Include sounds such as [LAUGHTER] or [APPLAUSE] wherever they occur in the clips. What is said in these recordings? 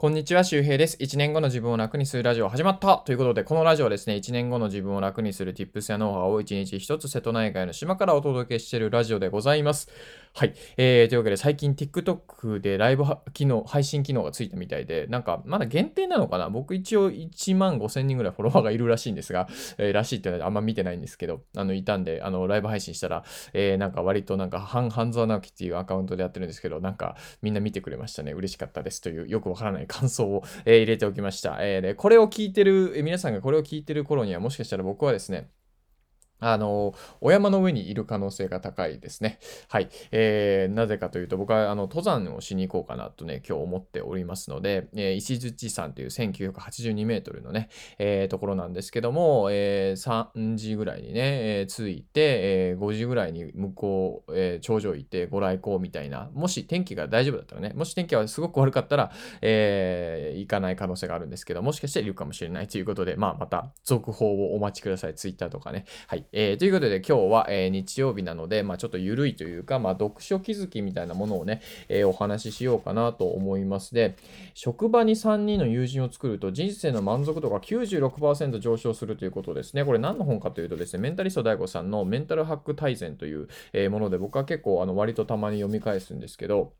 こんにちは、周平です。1年後の自分を楽にするラジオ始まったということで、このラジオはですね、1年後の自分を楽にする Tips やノウハウを1日1つ瀬戸内海の島からお届けしているラジオでございます。はい。えー、というわけで、最近 TikTok でライブ機能、配信機能がついたみたいで、なんか、まだ限定なのかな？僕一応1万5千人ぐらいフォロワーがいるらしいんですが、えー、らしいってのはあんま見てないんですけど、あの、いたんで、あの、ライブ配信したら、えー、なんか割となんか、半、半沢直樹っていうアカウントでやってるんですけど、なんか、みんな見てくれましたね。嬉しかったですという、よくわからない感想を、えー、入れておきました。えー、で、これを聞いてる、え、皆さんがこれを聞いてる頃には、もしかしたら僕はですね、あの、お山の上にいる可能性が高いですね。はい。えー、なぜかというと、僕はあの登山をしに行こうかなとね、今日思っておりますので、えー、石槌山という1982メートルのね、えー、ところなんですけども、えー、3時ぐらいにね、えー、着いて、えー、5時ぐらいに向こう、えー、頂上行ってご来光みたいな、もし天気が大丈夫だったらね、もし天気はすごく悪かったら、えー、行かない可能性があるんですけど、もしかしているかもしれないということで、まあ、また続報をお待ちください。ツイッターとかね。はい。えー、ということで今日は、えー、日曜日なので、まあ、ちょっと緩いというか、まあ、読書気づきみたいなものをね、えー、お話ししようかなと思いますで、職場に3人の友人を作ると人生の満足度が96%上昇するということですね。これ何の本かというとですね、メンタリスト DAIGO さんのメンタルハック大全という、えもので、僕は結構あの割とたまに読み返すんですけど、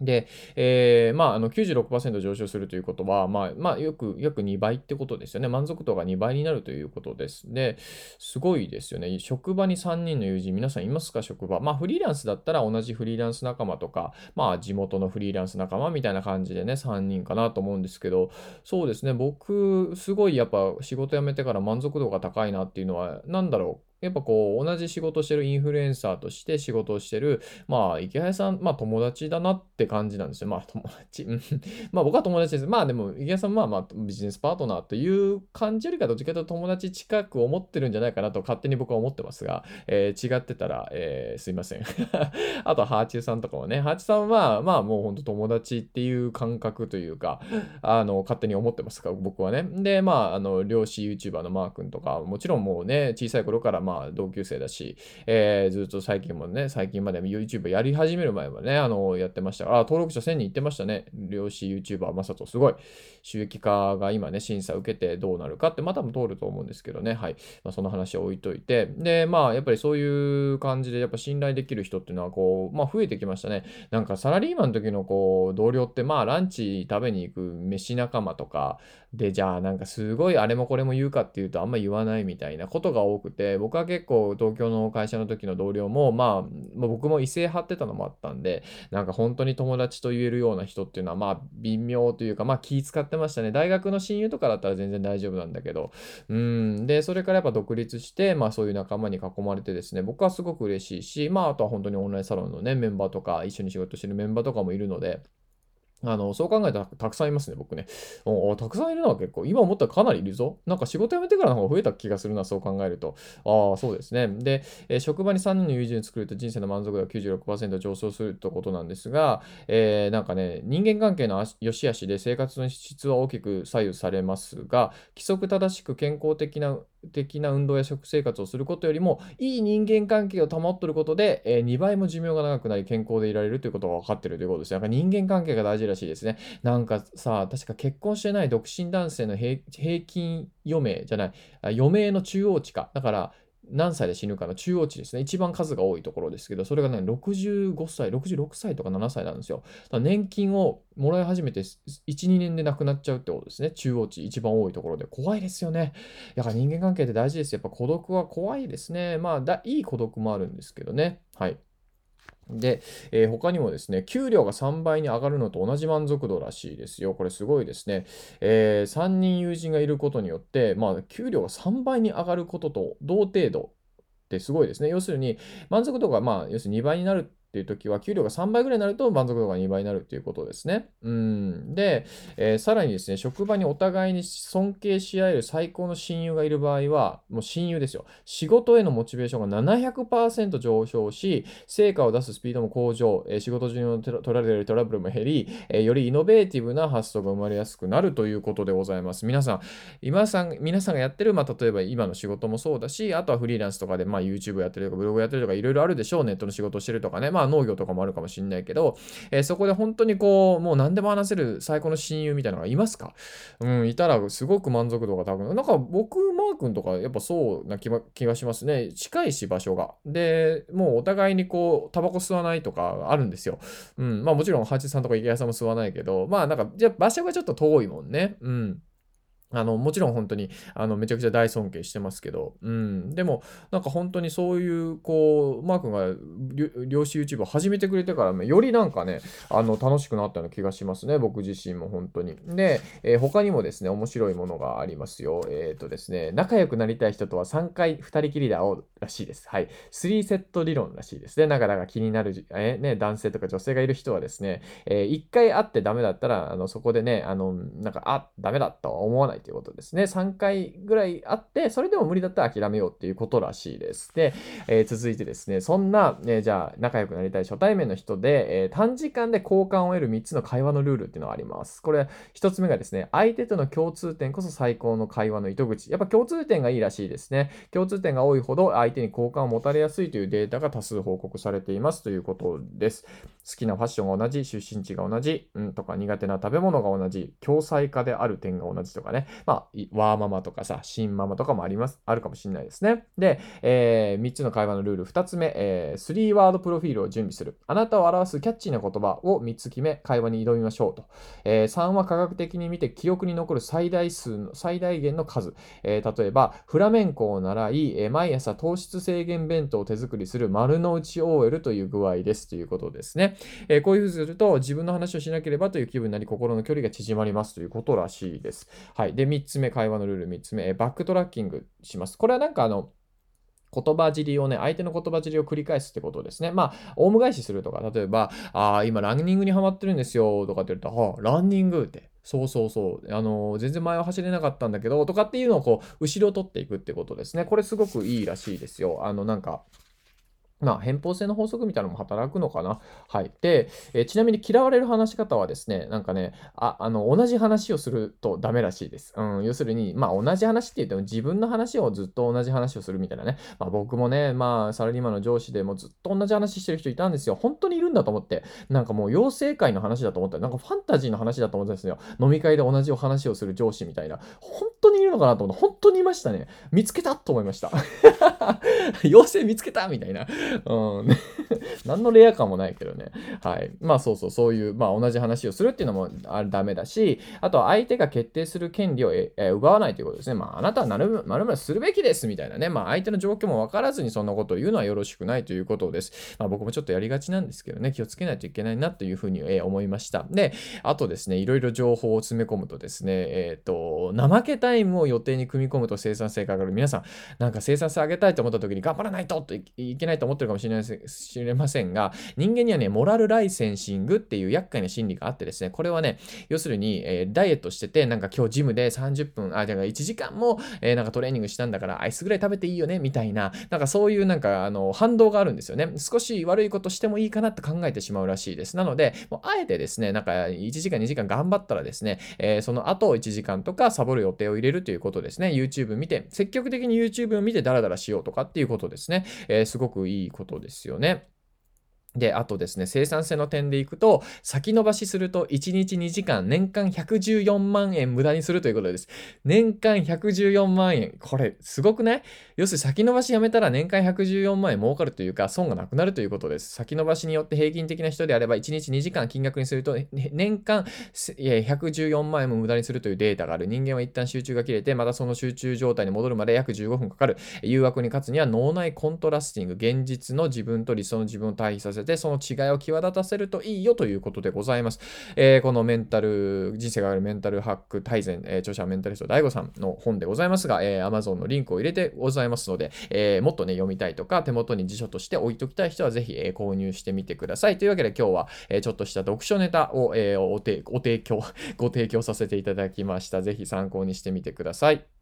で、えー、まあ、あの96%上昇するということは、まあ、まあ、よく、約2倍ってことですよね。満足度が2倍になるということです。で、すごいですよね。職場に3人の友人、皆さんいますか職場？まあ、フリーランスだったら同じフリーランス仲間とか、まあ、地元のフリーランス仲間みたいな感じでね、3人かなと思うんですけど、そうですね。僕、すごいやっぱ仕事辞めてから満足度が高いなっていうのは、なんだろう？やっぱこう、同じ仕事してるインフルエンサーとして仕事をしてる、まあ、池谷さん、まあ友達だなって感じなんですよ。まあ友達、[LAUGHS] まあ僕は友達です。まあでも、池谷さんはまあビジネスパートナーという感じよりかどっちかというと友達近く思ってるんじゃないかなと勝手に僕は思ってますが、えー、違ってたら、えー、すいません。[LAUGHS] あと、ハーチューさんとかもね、ハーチューさんは、まあもう本当友達っていう感覚というか、あの、勝手に思ってますから、僕はね。で、まあ、あの、漁師 YouTuber のマー君とか、もちろんもうね、小さい頃からまあ、まあ、同級生だし、えー、ずっと最近もね、最近まで YouTube やり始める前はね、あの、やってましたあ、登録者1000人いってましたね。漁師 YouTuber まさとすごい。収益化が今ね、審査受けてどうなるかって、またも通ると思うんですけどね。はい。まあ、その話は置いといて。で、まあ、やっぱりそういう感じで、やっぱ信頼できる人っていうのは、こう、まあ、増えてきましたね。なんかサラリーマンの時のこう、同僚って、まあ、ランチ食べに行く飯仲間とか、で、じゃあ、なんかすごいあれもこれも言うかっていうと、あんま言わないみたいなことが多くて、僕は結構東京の会社の時の同僚も、まあ、まあ、僕も異性張ってたのもあったんで、なんか本当に友達と言えるような人っていうのは、まあ、微妙というか、まあ、気使ってましたね。大学の親友とかだったら全然大丈夫なんだけど、うん。で、それからやっぱ独立して、まあ、そういう仲間に囲まれてですね、僕はすごく嬉しいし、まあ、あとは本当にオンラインサロンのね、メンバーとか、一緒に仕事してるメンバーとかもいるので、あの、そう考えたらたくさんいますね、僕ね。おたくさんいるのは結構、今思ったらかなりいるぞ。なんか仕事辞めてからの方が増えた気がするな、そう考えると。ああ、そうですね。で、えー、職場に3人の友人を作ると人生の満足度が96%上昇するということなんですが、えー、なんかね、人間関係の良し悪しで生活の質は大きく左右されますが、規則正しく健康的な的な運動や食生活をすることよりも、いい人間関係を保っとることで、えー、2倍も寿命が長くなり健康でいられるということが分かってるということです。なんか人間関係が大事らしいですね。なんかさ、確か結婚してない独身男性の平均余命じゃない、余命の中央値か。だから、何歳で死ぬかの中央値ですね。一番数が多いところですけど、それがね、65歳、66歳とか7歳なんですよ。年金をもらい始めて1、2年で亡くなっちゃうってことですね。中央値一番多いところで。怖いですよね。だから人間関係って大事です。やっぱ孤独は怖いですね。まあだ、いい孤独もあるんですけどね。はい。で、えー、他にもですね、給料が3倍に上がるのと同じ満足度らしいですよ。これすごいですね。えー、3人友人がいることによって、まあ、給料が3倍に上がることと同程度ってすごいですね。要するに、満足度が、まあ、要するに2倍になるっていう時は、給料が3倍ぐらいになると満足度が2倍になるっていうことですね。うん。で、えー、さらにですね、職場にお互いに尊敬し合える最高の親友がいる場合は、もう親友ですよ。仕事へのモチベーションが700%上昇し、成果を出すスピードも向上、えー、仕事中の取られるトラブルも減り、えー、よりイノベーティブな発想が生まれやすくなるということでございます。皆さん、今さん、皆さんがやってる、まあ、例えば今の仕事もそうだし、あとはフリーランスとかで、まあ、YouTube やってるとか、ブログやってるとか、いろいろあるでしょう。ネットの仕事をしてるとかね。まああ農業とかもあるかもしんないけど、えー、そこで本当にこう、もう何でも話せる最高の親友みたいなのがいますか？うん、いたらすごく満足度が高くなんか僕、マー君とかやっぱそうな気気がしますね。近いし、場所が。で、もうお互いにこう、タバコ吸わないとかあるんですよ。うん。まあもちろん、ハチさんとか池谷さんも吸わないけど、まあなんか、じゃ場所がちょっと遠いもんね。うん。あの、もちろん本当に、あの、めちゃくちゃ大尊敬してますけど、うん。でも、なんか本当にそういう、こう、マー君が漁師 YouTube を始めてくれてから、よりなんかね、あの、楽しくなったような気がしますね。僕自身も本当に。で、えー、他にもですね、面白いものがありますよ。えっ、ー、とですね、仲良くなりたい人とは3回2人きりで会おうらしいです。はい。3セット理論らしいですね。なかなか気になる、えー、ね、男性とか女性がいる人はですね、え、1回会ってダメだったら、あの、そこでね、あの、なんか、あ、ダメだとは思わないということですね。3回ぐらいあって、それでも無理だったら諦めようっていうことらしいです。で、えー、続いてですね、そんな、えー、じゃあ仲良くなりたい初対面の人で、えー、短時間で好感を得る3つの会話のルールっていうのがあります。これ、1つ目がですね、相手との共通点こそ最高の会話の糸口。やっぱ共通点がいいらしいですね。共通点が多いほど相手に好感を持たれやすいというデータが多数報告されていますということです。好きなファッションが同じ、出身地が同じ、うんとか苦手な食べ物が同じ、共済化である点が同じとかね。まあ、ワーママとかさ、新ママとかもあります、あるかもしれないですね。で、えー、3つの会話のルール。2つ目、えー、3ワードプロフィールを準備する。あなたを表すキャッチーな言葉を3つ決め、会話に挑みましょうと。えー、3は科学的に見て記憶に残る最大数の、最大限の数。えー、例えば、フラメンコを習い、えー、毎朝糖質制限弁当を手作りする丸の内 OL という具合ですということですね。えー、こういうふうにすると、自分の話をしなければという気分になり、心の距離が縮まりますということらしいです。はい。で、で3つ目、会話のルール3つ目、バックトラッキングします。これはなんかあの、言葉尻をね、相手の言葉尻を繰り返すってことですね。まあ、オウム返しするとか、例えば、ああ、今ランニングにハマってるんですよ、とかって言うと、はあ、ランニングって、そうそうそう、あのー、全然前は走れなかったんだけど、とかっていうのをこう、後ろを取っていくってことですね。これすごくいいらしいですよ。あの、なんか、まあ、偏方性の法則みたいなのも働くのかな。はい。で、えー、ちなみに嫌われる話し方はですね、なんかね、あ、あの、同じ話をするとダメらしいです。うん、要するに、まあ、同じ話って言っても自分の話をずっと同じ話をするみたいなね。まあ、僕もね、まあ、サラリーマンの上司でもずっと同じ話してる人いたんですよ。本当にいるんだと思って。なんかもう、妖精界の話だと思ったなんかファンタジーの話だと思ったんですよ。飲み会で同じお話をする上司みたいな。本当にいるのかなと思って、本当にいましたね。見つけたと思いました。[LAUGHS] 妖精見つけたみたいな。うん。[LAUGHS] 何のレア感もないけどね。はい。まあそうそう、そういう、まあ同じ話をするっていうのもあダメだし、あとは相手が決定する権利をえ奪わないということですね。まああなたはなるまるするべきですみたいなね。まあ相手の状況も分からずにそんなことを言うのはよろしくないということです。まあ僕もちょっとやりがちなんですけどね、気をつけないといけないなというふうに、え思いました。で、あとですね、いろいろ情報を詰め込むとですね、えっ、ー、と、怠けタイムを予定に組み込むと生産性が上がる。皆さん、なんか生産性上げたいと思った時に頑張らないとといけないと思って思ってるかもしれない知れませんが、人間にはね、モラルライセンシングっていう厄介な心理があってですね、これはね、要するに、えー、ダイエットしてて、なんか今日ジムで30分、あ、じゃあ1時間も、えー、なんかトレーニングしたんだから、アイスぐらい食べていいよね、みたいな、なんかそういうなんか、あの、反動があるんですよね。少し悪いことしてもいいかなって考えてしまうらしいです。なので、もうあえてですね、なんか1時間2時間頑張ったらですね、えー、その後1時間とかサボる予定を入れるということですね。YouTube 見て、積極的に YouTube を見てダラダラしようとかっていうことですね。えー、すごくいいいいことですよね。で、あとですね、生産性の点でいくと、先延ばしすると1日2時間、年間114万円無駄にするということです。年間114万円。これ、すごくない？要するに先延ばしやめたら年間114万円儲かるというか、損がなくなるということです。先延ばしによって平均的な人であれば、1日2時間金額にすると、年間114万円も無駄にするというデータがある。人間は一旦集中が切れて、またその集中状態に戻るまで約15分かかる。誘惑に勝つには脳内コントラスティング、現実の自分と理想の自分を対比させて、その違いを際立たせるといいよということでございます。えー、このメンタル、人生があるメンタルハック大全、えー、著者メンタリスト DAIGO さんの本でございますが、えー、Amazon のリンクを入れてございますので、えー、もっとね、読みたいとか、手元に辞書として置いときたい人はぜひ、えー、購入してみてください。というわけで今日は、えー、ちょっとした読書ネタを、えー、お提供、ご提供させていただきました。ぜひ参考にしてみてください。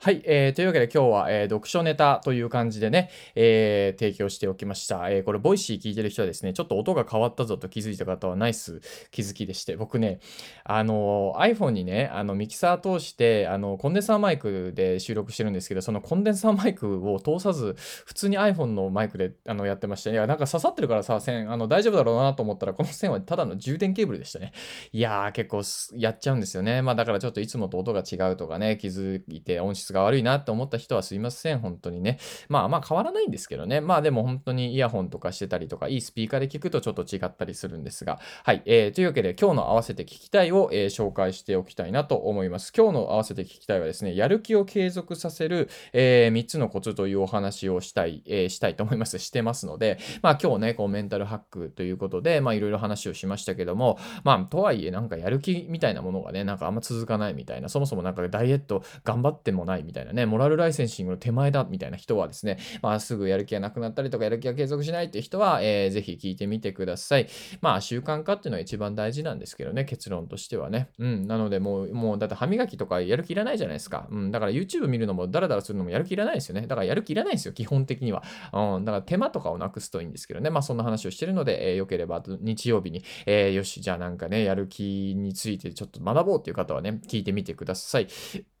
はい、えー、というわけで今日は、えー、読書ネタという感じでね、えー、提供しておきました。えー、これ、ボイシー聞いてる人はですね、ちょっと音が変わったぞと気づいた方はナイス気づきでして、僕ね、あの iPhone にね、あのミキサー通して、あのコンデンサーマイクで収録してるんですけど、そのコンデンサーマイクを通さず、普通に iPhone のマイクであのやってました。いや、なんか刺さってるからさ、線、あの大丈夫だろうなと思ったら、この線はただの充電ケーブルでしたね。いやー、結構やっちゃうんですよね。まあだからちょっといつもと音が違うとかね、気づいて音質が悪いなって思った人はすいません、本当にね。まあまあ変わらないんですけどね。まあでも本当にイヤホンとかしてたりとか、いいスピーカーで聞くとちょっと違ったりするんですが。はい。えー、というわけで今日の合わせて聞きたいを、えー、紹介しておきたいなと思います。今日の合わせて聞きたいはですね、やる気を継続させる、えー、3つのコツというお話をしたい、えー、したいと思います。[LAUGHS] してますので、まあ今日ね、こうメンタルハックということで、まあいろいろ話をしましたけども、まあとはいえなんかやる気みたいなものがね、なんかあんま続かないみたいな、そもそもなんかダイエット頑張ってもないみたいなね、モラルライセンシングの手前だみたいな人はですね、まあ、すぐやる気がなくなったりとか、やる気が継続しないっていう人は、えー、ぜひ聞いてみてください。まあ、習慣化っていうのは一番大事なんですけどね、結論としてはね。うん。なので、もう、もう、だって歯磨きとかやる気いらないじゃないですか。うん。だから YouTube 見るのも、ダラダラするのもやる気いらないですよね。だからやる気いらないですよ、基本的には。うん。だから手間とかをなくすといいんですけどね。まあ、そんな話をしてるので、えー、よければ日曜日に、えー、よし、じゃあなんかね、やる気についてちょっと学ぼうっていう方はね、聞いてみてください。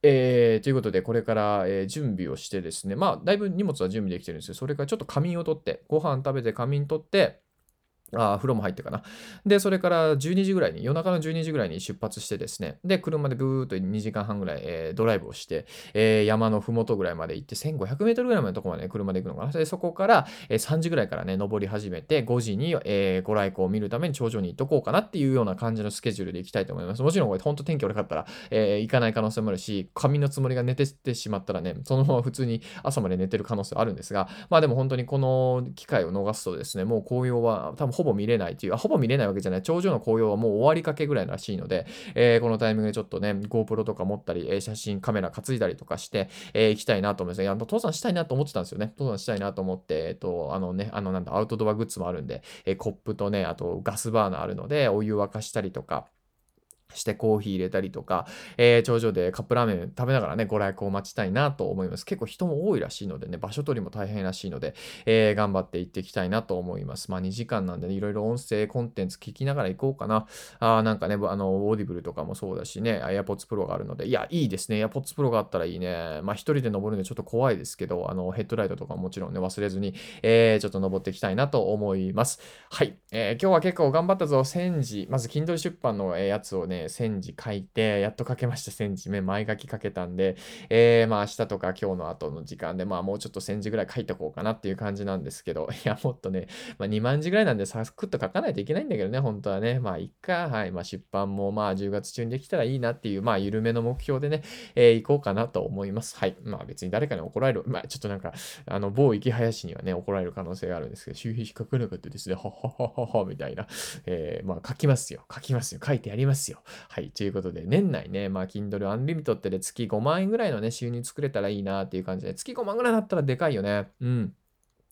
えー、ということで、これから、えー、準備をしてですね、まあ、だいぶ荷物は準備できてるんですよ。それからちょっと仮眠を取って、ご飯食べて仮眠とって、あ風呂も入ってかな。で、それから12時ぐらいに、夜中の12時ぐらいに出発してですね、で、車でブーっと2時間半ぐらい、えー、ドライブをして、えー、山のふもとぐらいまで行って、1500メートルぐらいのとこまで、車で行くのかな。で、そこから、えー、3時ぐらいからね、登り始めて、5時に、えー、ご来光を見るために頂上に行っとこうかなっていうような感じのスケジュールで行きたいと思います。もちろんこれ、本当天気悪かったら、えー、行かない可能性もあるし、仮眠のつもりが寝ててしまったらね、そのまま普通に朝まで寝てる可能性あるんですが、まあでも本当にこの機会を逃すとですね、もう紅葉は多分ほぼ見れないっていう、あほぼ見れないわけじゃない。頂上の紅葉はもう終わりかけぐらいらしいので、えー、このタイミングでちょっとね、GoPro とか持ったり、え、写真、カメラ担いだりとかして、え、行きたいなと思います。いや、登山したいなと思ってたんですよね。登山したいなと思って、えっ、と、あのね、あのなんだ、アウトドアグッズもあるんで、えコップとね、あとガスバーナーあるので、お湯沸かしたりとか、してコーヒー入れたりとか、えー、頂上でカップラーメン食べながらね、ご来光を待ちたいなと思います。結構人も多いらしいのでね、場所取りも大変らしいので、えー、頑張って行っていきたいなと思います。まあ2時間なんでね、いろいろ音声コンテンツ聞きながら行こうかな。あなんかね、あの、オーディブルとかもそうだしね、AirPods Pro があるので、いや、いいですね。AirPods Pro があったらいいね。まあ一人で登るんでちょっと怖いですけど、あの、ヘッドライトとかもちろんね、忘れずに、えー、ちょっと登っていきたいなと思います。はい。えー、今日は結構頑張ったぞ。1000字。まず Kindle 出版のやつをね、1000字書いて、やっと書けました、1000字目。前書き書けたんで、えー、まあ明日とか今日の後の時間で、まあもうちょっと1000字ぐらい書いておこうかなっていう感じなんですけど、[LAUGHS] いや、もっとね、まあ2万字ぐらいなんでサクッと書かないといけないんだけどね、本当はね。まあいっか、はい。まあ出版もまあ10月中にできたらいいなっていう、まあ緩めの目標でね、えー、行こうかなと思います。はい。まあ別に誰かに怒られる、まあちょっとなんか、あの、某池林にはね、怒られる可能性があるんですけど、周辺書かなかったですね、ははははは、みたいな。えー、まあ書きますよ。書きますよ。書いてやりますよ。はい。ということで、年内ね、まあ、Kindle Unlimited で月5万円ぐらいのね、収入作れたらいいなっていう感じで、月5万ぐらいだったらでかいよね。うん。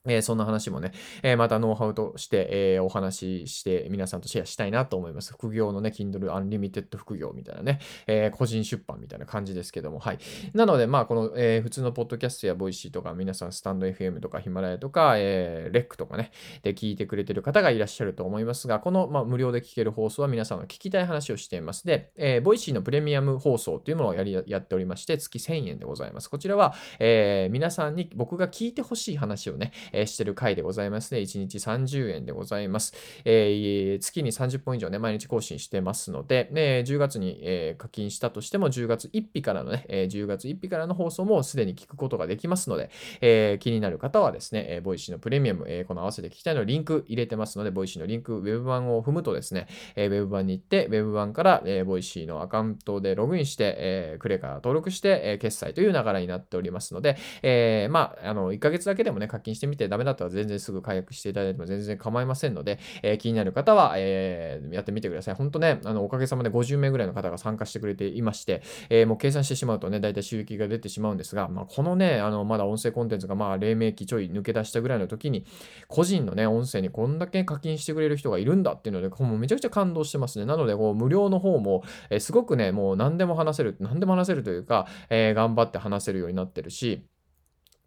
えー、そんな話もね、えー、またノウハウとして、えー、お話しして皆さんとシェアしたいなと思います。副業のね、Kindle Unlimited 副業みたいなね、え個人出版みたいな感じですけども、はい。なので、まあ、この、え普通のポッドキャストやボイシーとか、皆さんスタンド FM とかヒマラヤとか、えレックとかね、で聞いてくれてる方がいらっしゃると思いますが、この、まあ、無料で聞ける放送は皆さんが聞きたい話をしています。で、えボイシーのプレミアム放送というものをやりやっておりまして、月1000円でございます。こちらは、え皆さんに僕が聞いてほしい話をね、えしてる回でございます。ね。1日30円でございます。え、月に30本以上ね、毎日更新してますので、ね、10月に、え、課金したとしても、10月1日からのね、え、10月1日からの放送もすでに聞くことができますので、え、気になる方はですね、えー、ボイシーのプレミアム、え、この合わせて聞きたいのリンク入れてますので、ボイシーのリンク、ウェブ版を踏むとですね、えー、ウェブ版に行って、ウェブ版から、えー、ボイシーのアカウントでログインして、えー、クレカ登録して、え、決済という流れになっておりますので、え、まあ、あの、1ヶ月だけでもね、課金してみてダメだったら全然すぐ解約していただいても全然構いませんので、えー、気になる方は、えー、やってみてください。本当ね、あの、おかげさまで50名ぐらいの方が参加してくれていまして、えー、もう計算してしまうとね、だいたい収益が出てしまうんですが、まあ、このね、あの、まだ音声コンテンツがまあ、黎明期ちょい抜け出したぐらいの時に、個人のね、音声にこんだけ課金してくれる人がいるんだっていうので、もうめちゃくちゃ感動してますね。なので、こう、無料の方も、えー、すごくね、もう何でも話せる、何でも話せるというか、えー、頑張って話せるようになってるし、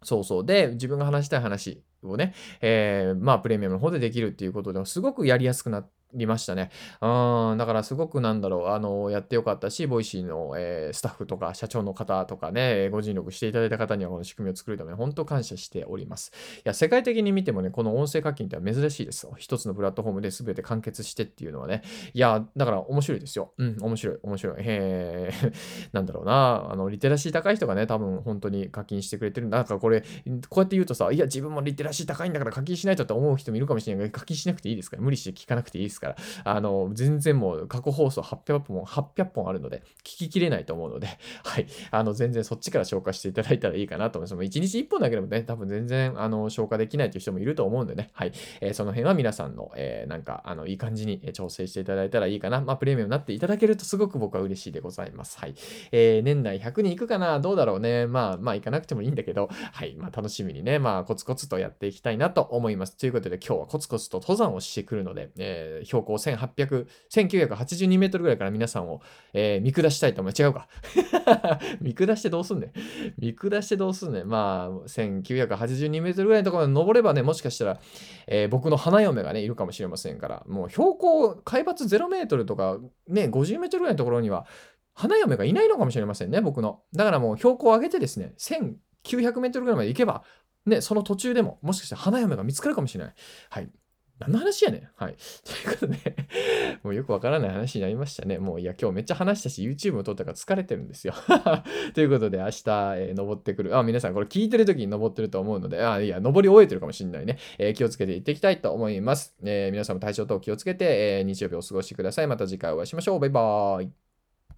そうそう。で、自分が話したい話をね、えー、まあ、プレミアムの方でできるっていうことでも、すごくやりやすくなって、りましたね。うん、だからすごくなんだろう、あの、やってよかったし、ボイシーの、えー、スタッフとか社長の方とかね、ご尽力していただいた方にはこの仕組みを作るために本当感謝しております。いや、世界的に見てもね、この音声課金って珍しいですよ。一つのプラットフォームで全て完結してっていうのはね。いや、だから面白いですよ。うん、面白い、面白い。へえ、[LAUGHS] なんだろうな、あの、リテラシー高い人がね、多分本当に課金してくれてるんだ。なんかこれ、こうやって言うとさ、いや、自分もリテラシー高いんだから課金しないとって思う人もいるかもしれないけど、課金しなくていいですから、無理して聞かなくていいですですから。あの、全然もう過去放送800本、800本あるので、聞ききれないと思うので、[LAUGHS] はい。あの、全然そっちから消化していただいたらいいかなと思います。もう1日1本だけでもね、多分全然、あの、消化できないという人もいると思うんでね、はい。えー、その辺は皆さんの、えー、なんか、あの、いい感じに調整していただいたらいいかな。まあ、プレミアムになっていただけるとすごく僕は嬉しいでございます。はい。えー、年内100人いくかなどうだろうね。まあ、まあ、行かなくてもいいんだけど、はい。まあ、楽しみにね、まあ、コツコツとやっていきたいなと思います。ということで、今日はコツコツと登山をしてくるので、えー、標高1800、1982メートルぐらいから皆さんを、えー、見下したいと思います。違うか。[LAUGHS] 見下してどうすんねん。見下してどうすんねん。まあ、1982メートルぐらいのところに登ればね、もしかしたら、えー、僕の花嫁がね、いるかもしれませんから、もう標高、海抜0メートルとか、ね、50メートルぐらいのところには、花嫁がいないのかもしれませんね、僕の。だからもう標高を上げてですね、1900メートルぐらいまで行けば、ね、その途中でも、もしかしたら花嫁が見つかるかもしれない。はい。何の話やねん。はい。[LAUGHS] ということで [LAUGHS] もうよくわからない話になりましたね。もういや、今日めっちゃ話したし、YouTube を撮ったから疲れてるんですよ [LAUGHS] ということで、明日、えー、登ってくる。あ、皆さんこれ聞いてる時に登ってると思うので、あ、いや、登り終えてるかもしんないね。えー、気をつけていっていきたいと思います。えー、皆さんも体調等気をつけて、え日曜日お過ごしください。また次回お会いしましょう。バイバーイ。